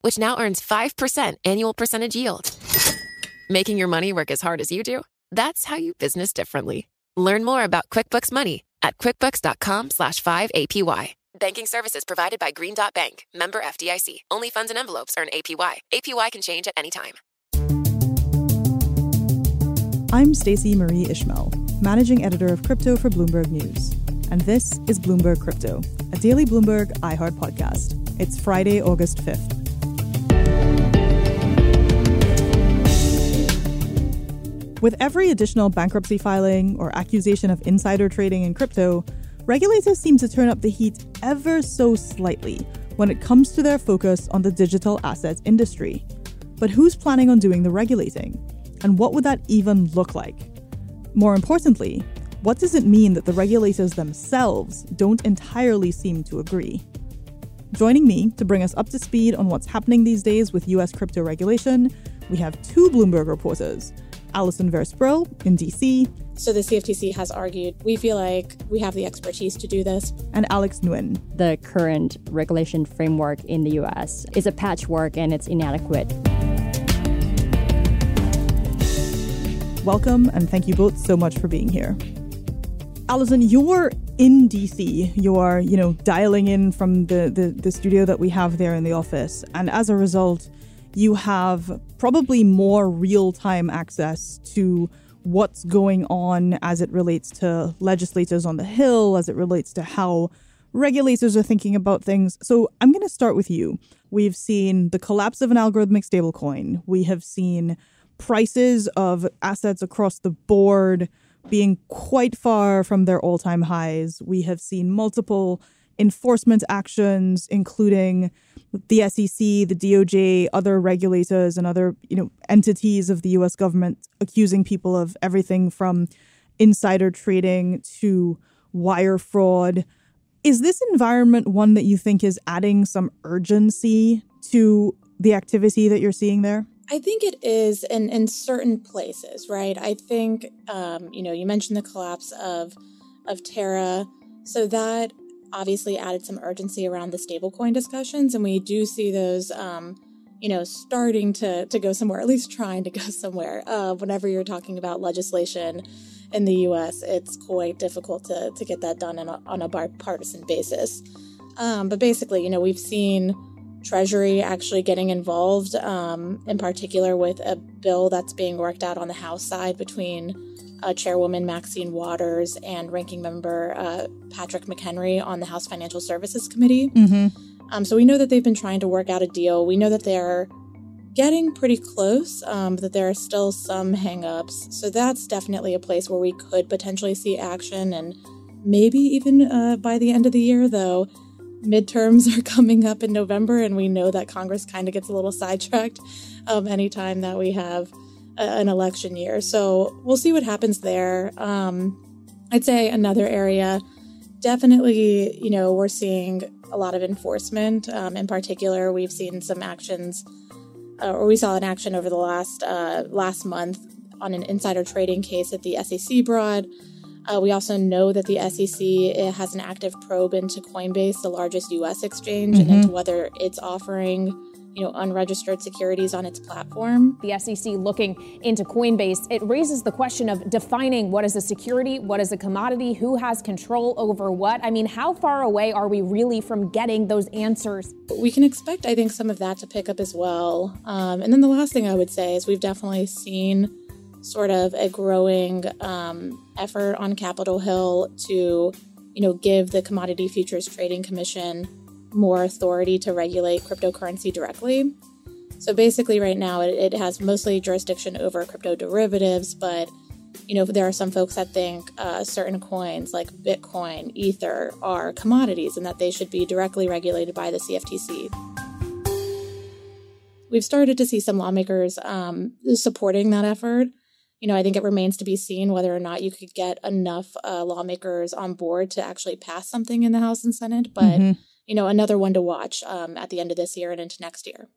which now earns 5% annual percentage yield. Making your money work as hard as you do? That's how you business differently. Learn more about QuickBooks Money at quickbooks.com slash 5APY. Banking services provided by Green Dot Bank, member FDIC. Only funds and envelopes earn APY. APY can change at any time. I'm Stacey Marie Ishmael, managing editor of crypto for Bloomberg News. And this is Bloomberg Crypto, a daily Bloomberg iHeart podcast. It's Friday, August 5th. With every additional bankruptcy filing or accusation of insider trading in crypto, regulators seem to turn up the heat ever so slightly when it comes to their focus on the digital assets industry. But who's planning on doing the regulating? And what would that even look like? More importantly, what does it mean that the regulators themselves don't entirely seem to agree? Joining me to bring us up to speed on what's happening these days with US crypto regulation, we have two Bloomberg reporters Allyson Versprille in DC. So the CFTC has argued we feel like we have the expertise to do this. And Alex Nguyen. The current regulation framework in the US is a patchwork and it's inadequate. Welcome and thank you both so much for being here. Allyson, you're in DC. You are, you know, dialing in from the, the, the studio that we have there in the office. And as a result, you have probably more real time access to what's going on as it relates to legislators on the Hill, as it relates to how regulators are thinking about things. So I'm going to start with you. We've seen the collapse of an algorithmic stablecoin, we have seen prices of assets across the board being quite far from their all time highs. We have seen multiple enforcement actions, including the SEC, the DOJ, other regulators, and other you know entities of the U.S. government accusing people of everything from insider trading to wire fraud. Is this environment one that you think is adding some urgency to the activity that you're seeing there? I think it is in, in certain places, right? I think, um, you know, you mentioned the collapse of of Terra. So that obviously added some urgency around the stablecoin discussions, and we do see those, um, you know, starting to to go somewhere, at least trying to go somewhere. Uh, whenever you're talking about legislation in the U.S., it's quite difficult to to get that done a, on a bipartisan basis. Um, but basically, you know, we've seen Treasury actually getting involved, um, in particular with a bill that's being worked out on the House side between uh, Chairwoman Maxine Waters and Ranking Member uh, Patrick McHenry on the House Financial Services Committee. Mm-hmm. Um, so we know that they've been trying to work out a deal. We know that they're getting pretty close, um, but that there are still some hangups. So that's definitely a place where we could potentially see action, and maybe even uh, by the end of the year, though. Midterms are coming up in November, and we know that Congress kind of gets a little sidetracked um, anytime that we have an election year. So we'll see what happens there. Um, I'd say another area, definitely, you know, we're seeing a lot of enforcement. Um, in particular, we've seen some actions, uh, or we saw an action over the last uh, last month on an insider trading case that the SEC brought. Uh, we also know that the SEC has an active probe into Coinbase, the largest U.S. exchange, mm-hmm. and into whether it's offering you know, unregistered securities on its platform. The SEC looking into Coinbase, it raises the question of defining what is a security, what is a commodity, who has control over what. I mean, how far away are we really from getting those answers? We can expect, I think, some of that to pick up as well. Um, and then the last thing I would say is we've definitely seen sort of a growing um, effort on Capitol Hill to, you know, give the Commodity Futures Trading Commission more authority to regulate cryptocurrency directly. So basically, right now, it, it has mostly jurisdiction over crypto derivatives, but you know, there are some folks that think uh, certain coins like Bitcoin, Ether are commodities and that they should be directly regulated by the CFTC. we've started to see some lawmakers um, supporting that effort. You know, I think it remains to be seen whether or not you could get enough uh, lawmakers on board to actually pass something in the House and Senate. But, mm-hmm. You know, another one to watch um, at the end of this year and into next year.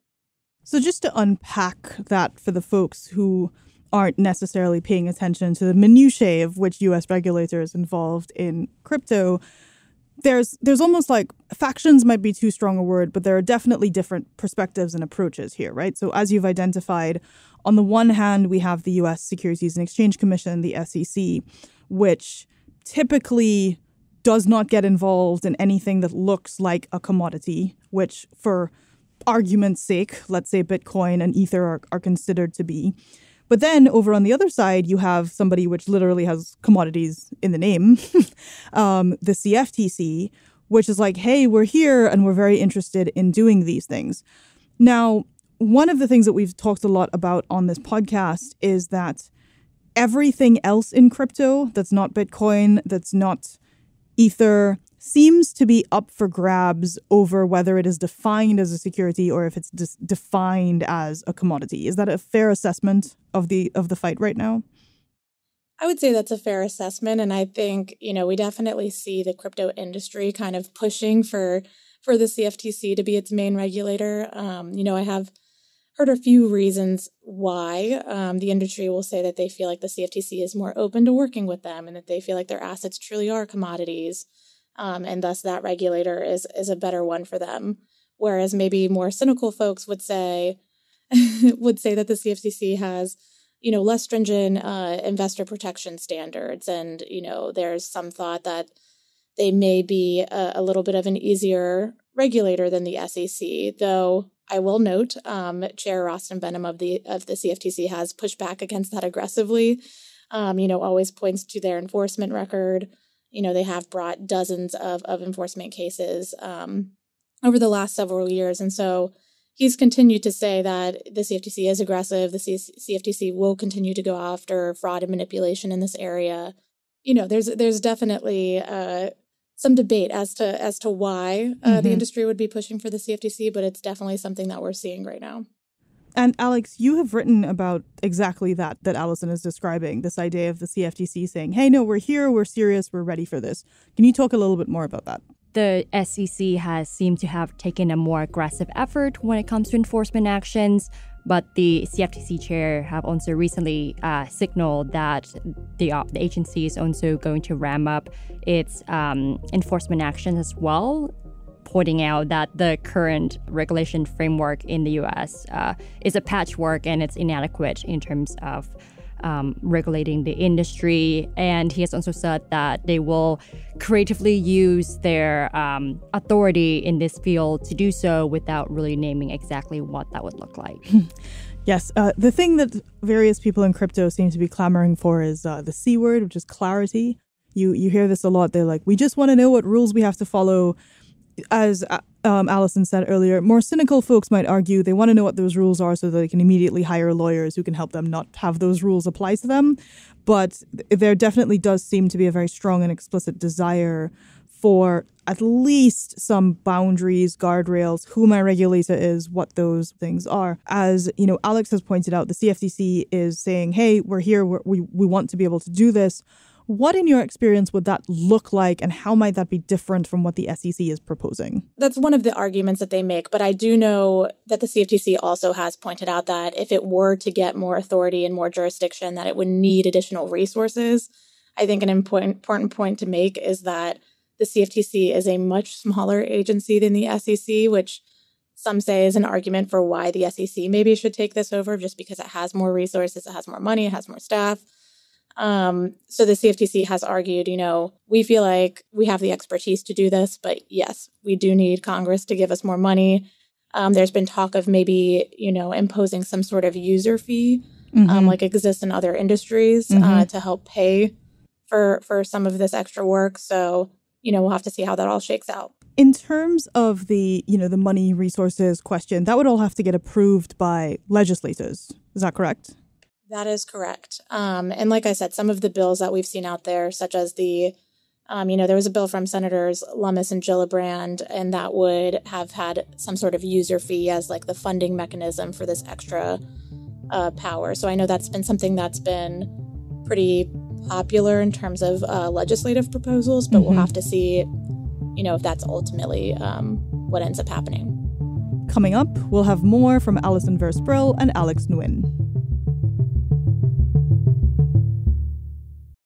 So, just to unpack that for the folks who aren't necessarily paying attention to the minutiae of which US regulators involved in crypto, there's there's almost like factions might be too strong a word, but there are definitely different perspectives and approaches here, right? So as you've identified, on the one hand, we have the US Securities and Exchange Commission, the SEC, which typically does not get involved in anything that looks like a commodity, which for argument's sake, let's say Bitcoin and Ether are, are considered to be. But then over on the other side, you have somebody which literally has commodities in the name, um, the CFTC, which is like, hey, we're here and we're very interested in doing these things. Now, one of the things that we've talked a lot about on this podcast is that everything else in crypto that's not Bitcoin, that's not Ether, seems to be up for grabs over whether it is defined as a security or if it's dis- defined as a commodity. Is that a fair assessment of the of the fight right now? I would say that's a fair assessment and I think, you know, we definitely see the crypto industry kind of pushing for for the CFTC to be its main regulator. Um, you know, I have heard a few reasons why um, the industry will say that they feel like the CFTC is more open to working with them and that they feel like their assets truly are commodities um, and thus that regulator is is a better one for them. Whereas maybe more cynical folks would say would say that the CFTC has you know less stringent uh, investor protection standards, and you know there's some thought that they may be a, a little bit of an easier regulator than the SEC, though I will note, um, Chair Rostin Behnam of the of the CFTC has pushed back against that aggressively. Um, you know, always points to their enforcement record you know, they have brought dozens of, of enforcement cases um, over the last several years. And so he's continued to say that the CFTC is aggressive. The CFTC will continue to go after fraud and manipulation in this area. You know, there's there's definitely uh, some debate as to as to why uh, mm-hmm. the industry would be pushing for the CFTC, but it's definitely something that we're seeing right now. And Alex, you have written about exactly that that Allyson is describing this idea of the CFTC saying, "Hey, no, we're here, we're serious, we're ready for this." Can you talk a little bit more about that? The SEC has seemed to have taken a more aggressive effort when it comes to enforcement actions, but the CFTC chair have also recently uh, signaled that the, uh, the agency is also going to ramp up its um, enforcement actions as well pointing out that the current regulation framework in the US uh, is a patchwork and it's inadequate in terms of um, regulating the industry. And he has also said that they will creatively use their um, authority in this field to do so without really naming exactly what that would look like. Yes, uh, the thing that various people in crypto seem to be clamoring for is uh, the C word, which is clarity. You you hear this a lot. They're like, we just want to know what rules we have to follow as uh, um, Allyson said earlier, more cynical folks might argue they want to know what those rules are so that they can immediately hire lawyers who can help them not have those rules apply to them. But there definitely does seem to be a very strong and explicit desire for at least some boundaries, guardrails, who my regulator is, what those things are. As you know, Alex has pointed out, the CFTC is saying, "Hey, we're here. We're, we we want to be able to do this." What, in your experience, would that look like, and how might that be different from what the SEC is proposing? That's one of the arguments that they make, but I do know that the CFTC also has pointed out that if it were to get more authority and more jurisdiction, that it would need additional resources. I think an important, point to make is that the CFTC is a much smaller agency than the SEC, which some say is an argument for why the SEC maybe should take this over just because it has more resources, it has more money, it has more staff. Um, so the CFTC has argued, you know, we feel like we have the expertise to do this, but yes, we do need Congress to give us more money. Um, there's been talk of maybe, you know, imposing some sort of user fee, um, mm-hmm. um, like exists in other industries, uh, mm-hmm. uh, to help pay for for some of this extra work. So, you know, we'll have to see how that all shakes out. In terms of the, you know, the money resources question, that would all have to get approved by legislators. Is that correct? That is correct. Um, and like I said, some of the bills that we've seen out there, such as the Um, you know, there was a bill from Senators Lummis and Gillibrand, and that would have had some sort of user fee as like the funding mechanism for this extra uh, power. So I know that's been something that's been pretty popular in terms of uh, legislative proposals, but mm-hmm. we'll have to see, you know, if that's ultimately um, what ends up happening. Coming up, we'll have more from Allyson Versprille and Alex Nguyen.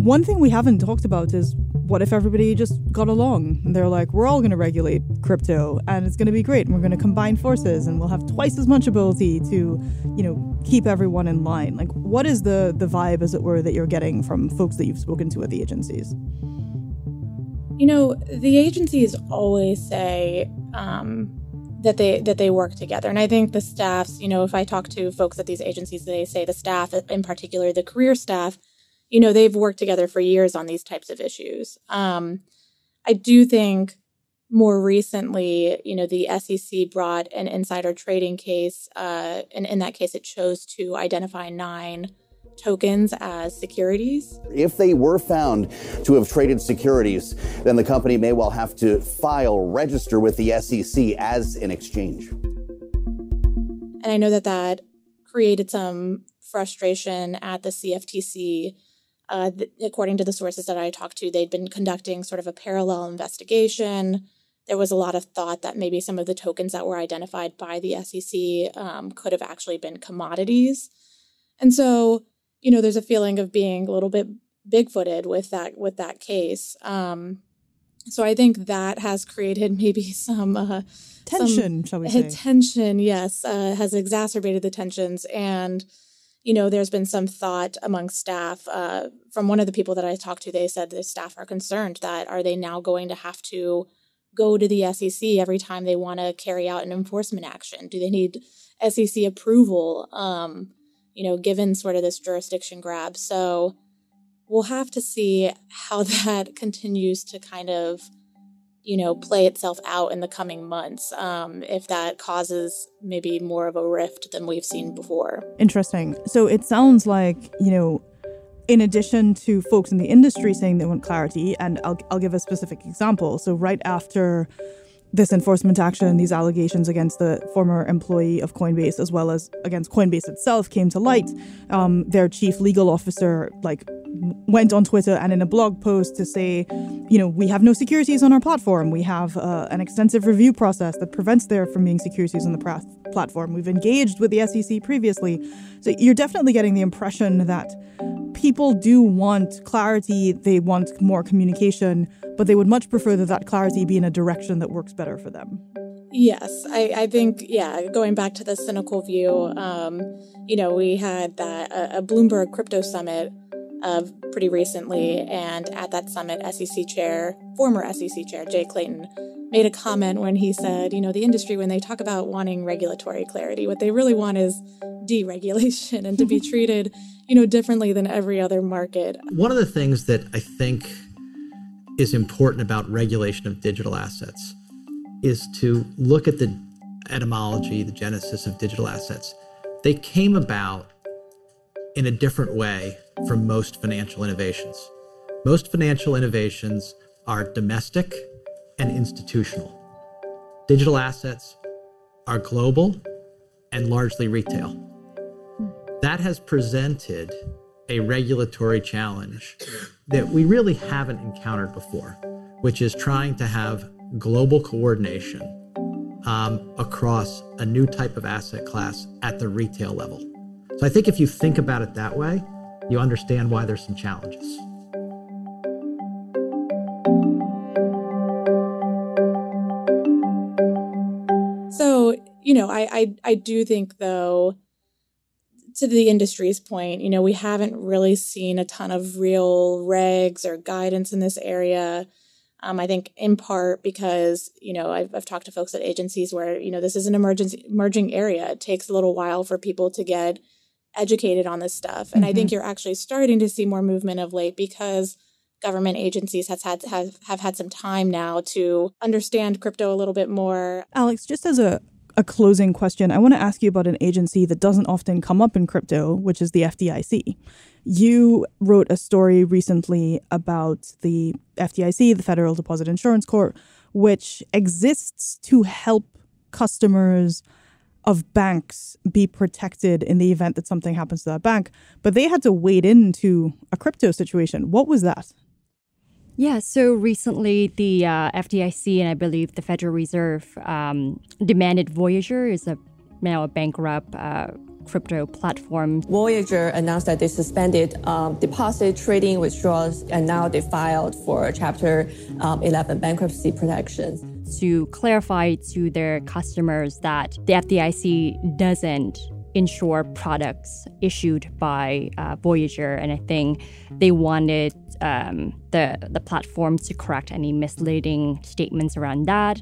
One thing we haven't talked about is what if everybody just got along and they're like, we're all going to regulate crypto and it's going to be great and we're going to combine forces and we'll have twice as much ability to, you know, keep everyone in line. Like, what is the the vibe, as it were, that you're getting from folks that you've spoken to at the agencies? You know, the agencies always say um, that they that they work together, and I think the staffs. You know, if I talk to folks at these agencies, they say the staff, in particular, the career staff you know, they've worked together for years on these types of issues. Um, I do think more recently, you know, the SEC brought an insider trading case, uh, and in that case, it chose to identify nine tokens as securities. If they were found to have traded securities, then the company may well have to file, register with the SEC as an exchange. And I know that that created some frustration at the CFTC uh, th- according to the sources that I talked to, they'd been conducting sort of a parallel investigation. There was a lot of thought that maybe some of the tokens that were identified by the SEC um, could have actually been commodities. And so, you know, there's a feeling of being a little bit big-footed with that with that case. Um, so I think that has created maybe some uh, tension, some shall we say? Tension, yes, uh, has exacerbated the tensions and you know, there's been some thought among staff. Uh, from one of the people that I talked to, they said the staff are concerned that are they now going to have to go to the SEC every time they want to carry out an enforcement action? Do they need SEC approval? Um, you know, given sort of this jurisdiction grab. So we'll have to see how that continues to kind of you know, play itself out in the coming months um, if that causes maybe more of a rift than we've seen before. Interesting. So it sounds like, you know, in addition to folks in the industry saying they want clarity, and I'll, I'll give a specific example. So, right after this enforcement action, these allegations against the former employee of Coinbase, as well as against Coinbase itself, came to light. Um, their chief legal officer, like, went on Twitter and in a blog post to say, you know, we have no securities on our platform. We have uh, an extensive review process that prevents there from being securities on the platform. We've engaged with the SEC previously. So you're definitely getting the impression that people do want clarity, they want more communication, but they would much prefer that that clarity be in a direction that works better for them. Yes, I, I think, yeah, going back to the cynical view, um, you know, we had that a Bloomberg crypto summit uh, pretty recently, and at that summit, SEC chair, former SEC chair Jay Clayton, made a comment when he said, you know, the industry, when they talk about wanting regulatory clarity, what they really want is deregulation and to be treated, you know, differently than every other market. One of the things that I think is important about regulation of digital assets is to look at the etymology, the genesis of digital assets, they came about in a different way from most financial innovations. Most financial innovations are domestic and institutional. Digital assets are global and largely retail. That has presented a regulatory challenge that we really haven't encountered before, which is trying to have global coordination um, across a new type of asset class at the retail level. So I think if you think about it that way, you understand why there's some challenges. So, you know, I, I, I do think though, to the industry's point, you know, we haven't really seen a ton of real regs or guidance in this area. Um, I think in part because, you know, I've, I've talked to folks at agencies where, you know, this is an emergency emerging area. It takes a little while for people to get educated on this stuff. And mm-hmm. I think mm-hmm. you're actually starting to see more movement of late because government agencies has had have, have had some time now to understand crypto a little bit more. Alex, just as a a closing question, I want to ask you about an agency that doesn't often come up in crypto, which is the FDIC. You wrote a story recently about the FDIC, the Federal Deposit Insurance Corp, which exists to help customers of banks be protected in the event that something happens to that bank, but they had to wade into a crypto situation. What was that? Yeah, so recently the uh, FDIC and I believe the Federal Reserve um, demanded Voyager is a now a bankrupt uh, crypto platform. Voyager announced that they suspended um, deposit trading withdrawals and now they filed for Chapter um, 11 bankruptcy protections to clarify to their customers that the FDIC doesn't insure products issued by uh, Voyager, and I think they wanted um, the the platform to correct any misleading statements around that.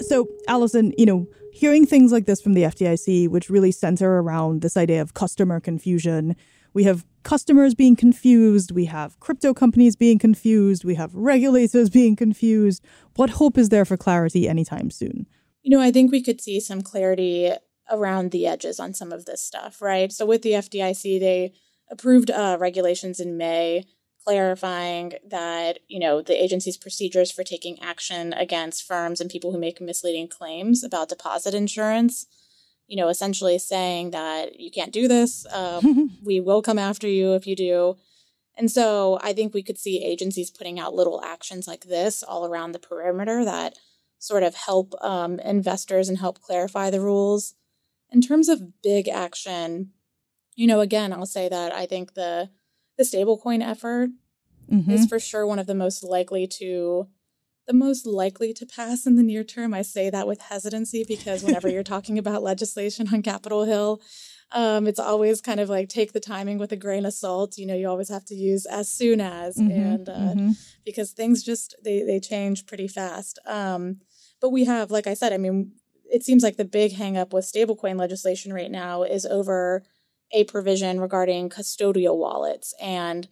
So, Allyson, you know, hearing things like this from the FDIC, which really center around this idea of customer confusion, we have customers being confused, we have crypto companies being confused, we have regulators being confused. What hope is there for clarity anytime soon? You know, I think we could see some clarity around the edges on some of this stuff, right? So with the FDIC, they approved uh, regulations in May clarifying that you know the agency's procedures for taking action against firms and people who make misleading claims about deposit insurance you know, essentially saying that you can't do this. Um, we will come after you if you do. And so I think we could see agencies putting out little actions like this all around the perimeter that sort of help um, investors and help clarify the rules. In terms of big action, you know, again, I'll say that I think the the stablecoin effort mm-hmm. is for sure one of the most likely to the most likely to pass in the near term. I say that with hesitancy because whenever you're talking about legislation on Capitol Hill, um, it's always kind of like take the timing with a grain of salt. You know, you always have to use as soon as, mm-hmm, and uh, mm-hmm. because things just they they change pretty fast. Um, but we have, like I said, I mean, it seems like the big hangup with stablecoin legislation right now is over a provision regarding custodial wallets and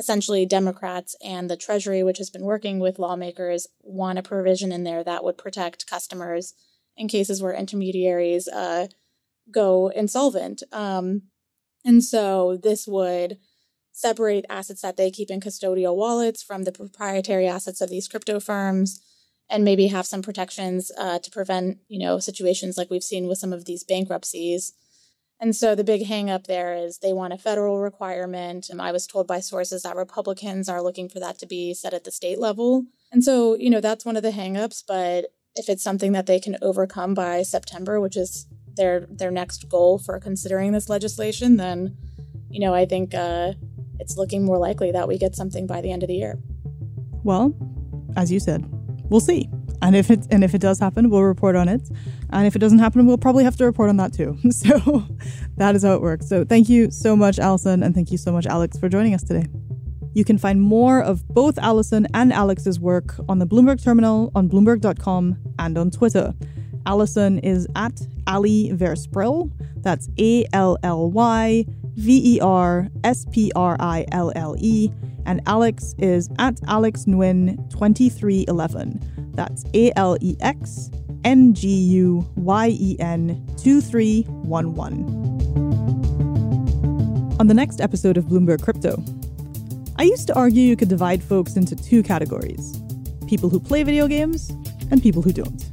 essentially Democrats and the Treasury, which has been working with lawmakers, want a provision in there that would protect customers in cases where intermediaries uh, go insolvent. Um, and so this would separate assets that they keep in custodial wallets from the proprietary assets of these crypto firms and maybe have some protections uh, to prevent you know situations like we've seen with some of these bankruptcies and so the big hangup there is they want a federal requirement. And I was told by sources that Republicans are looking for that to be set at the state level. And so, you know, that's one of the hangups. But if it's something that they can overcome by September, which is their their next goal for considering this legislation, then, you know, I think uh, it's looking more likely that we get something by the end of the year. Well, as you said, we'll see. And if it and if it does happen, we'll report on it. And if it doesn't happen, we'll probably have to report on that too. So that is how it works. So thank you so much, Allyson, and thank you so much, Alex, for joining us today. You can find more of both Allyson and Alex's work on the Bloomberg terminal, on Bloomberg.com, and on Twitter. Allyson is at Ally Versprille. That's A L L Y V E R S P R I L L E. And Alex is at Alex Nguyen 2311. That's A L E X N G U Y E N 2311. On the next episode of Bloomberg Crypto, I used to argue you could divide folks into two categories people who play video games and people who don't.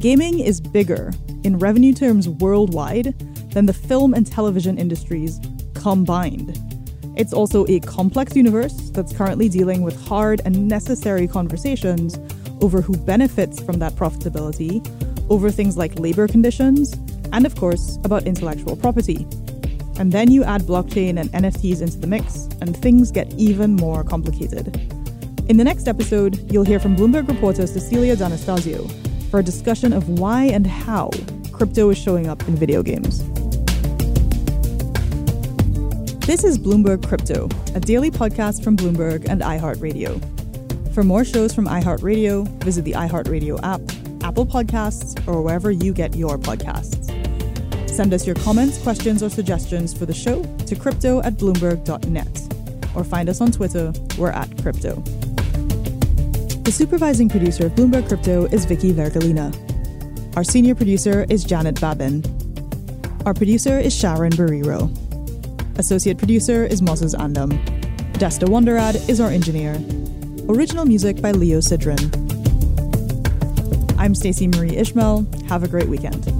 Gaming is bigger in revenue terms worldwide than the film and television industries combined. It's also a complex universe that's currently dealing with hard and necessary conversations over who benefits from that profitability, over things like labor conditions, and of course, about intellectual property. And then you add blockchain and NFTs into the mix, and things get even more complicated. In the next episode, you'll hear from Bloomberg reporter Cecilia D'Anastasio for a discussion of why and how crypto is showing up in video games. This is Bloomberg Crypto, a daily podcast from Bloomberg and iHeartRadio. For more shows from iHeartRadio, visit the iHeartRadio app, Apple Podcasts, or wherever you get your podcasts. Send us your comments, questions, or suggestions for the show to crypto at bloomberg.net or find us on Twitter. We're at crypto. The supervising producer of Bloomberg Crypto is Vicky Vergolina. Our senior producer is Janet Babin. Our producer is Sharon Barrero. Associate producer is Moses Andam. Desta Wonderad is our engineer. Original music by Leo Sidran. I'm Stacey Marie Ishmael. Have a great weekend.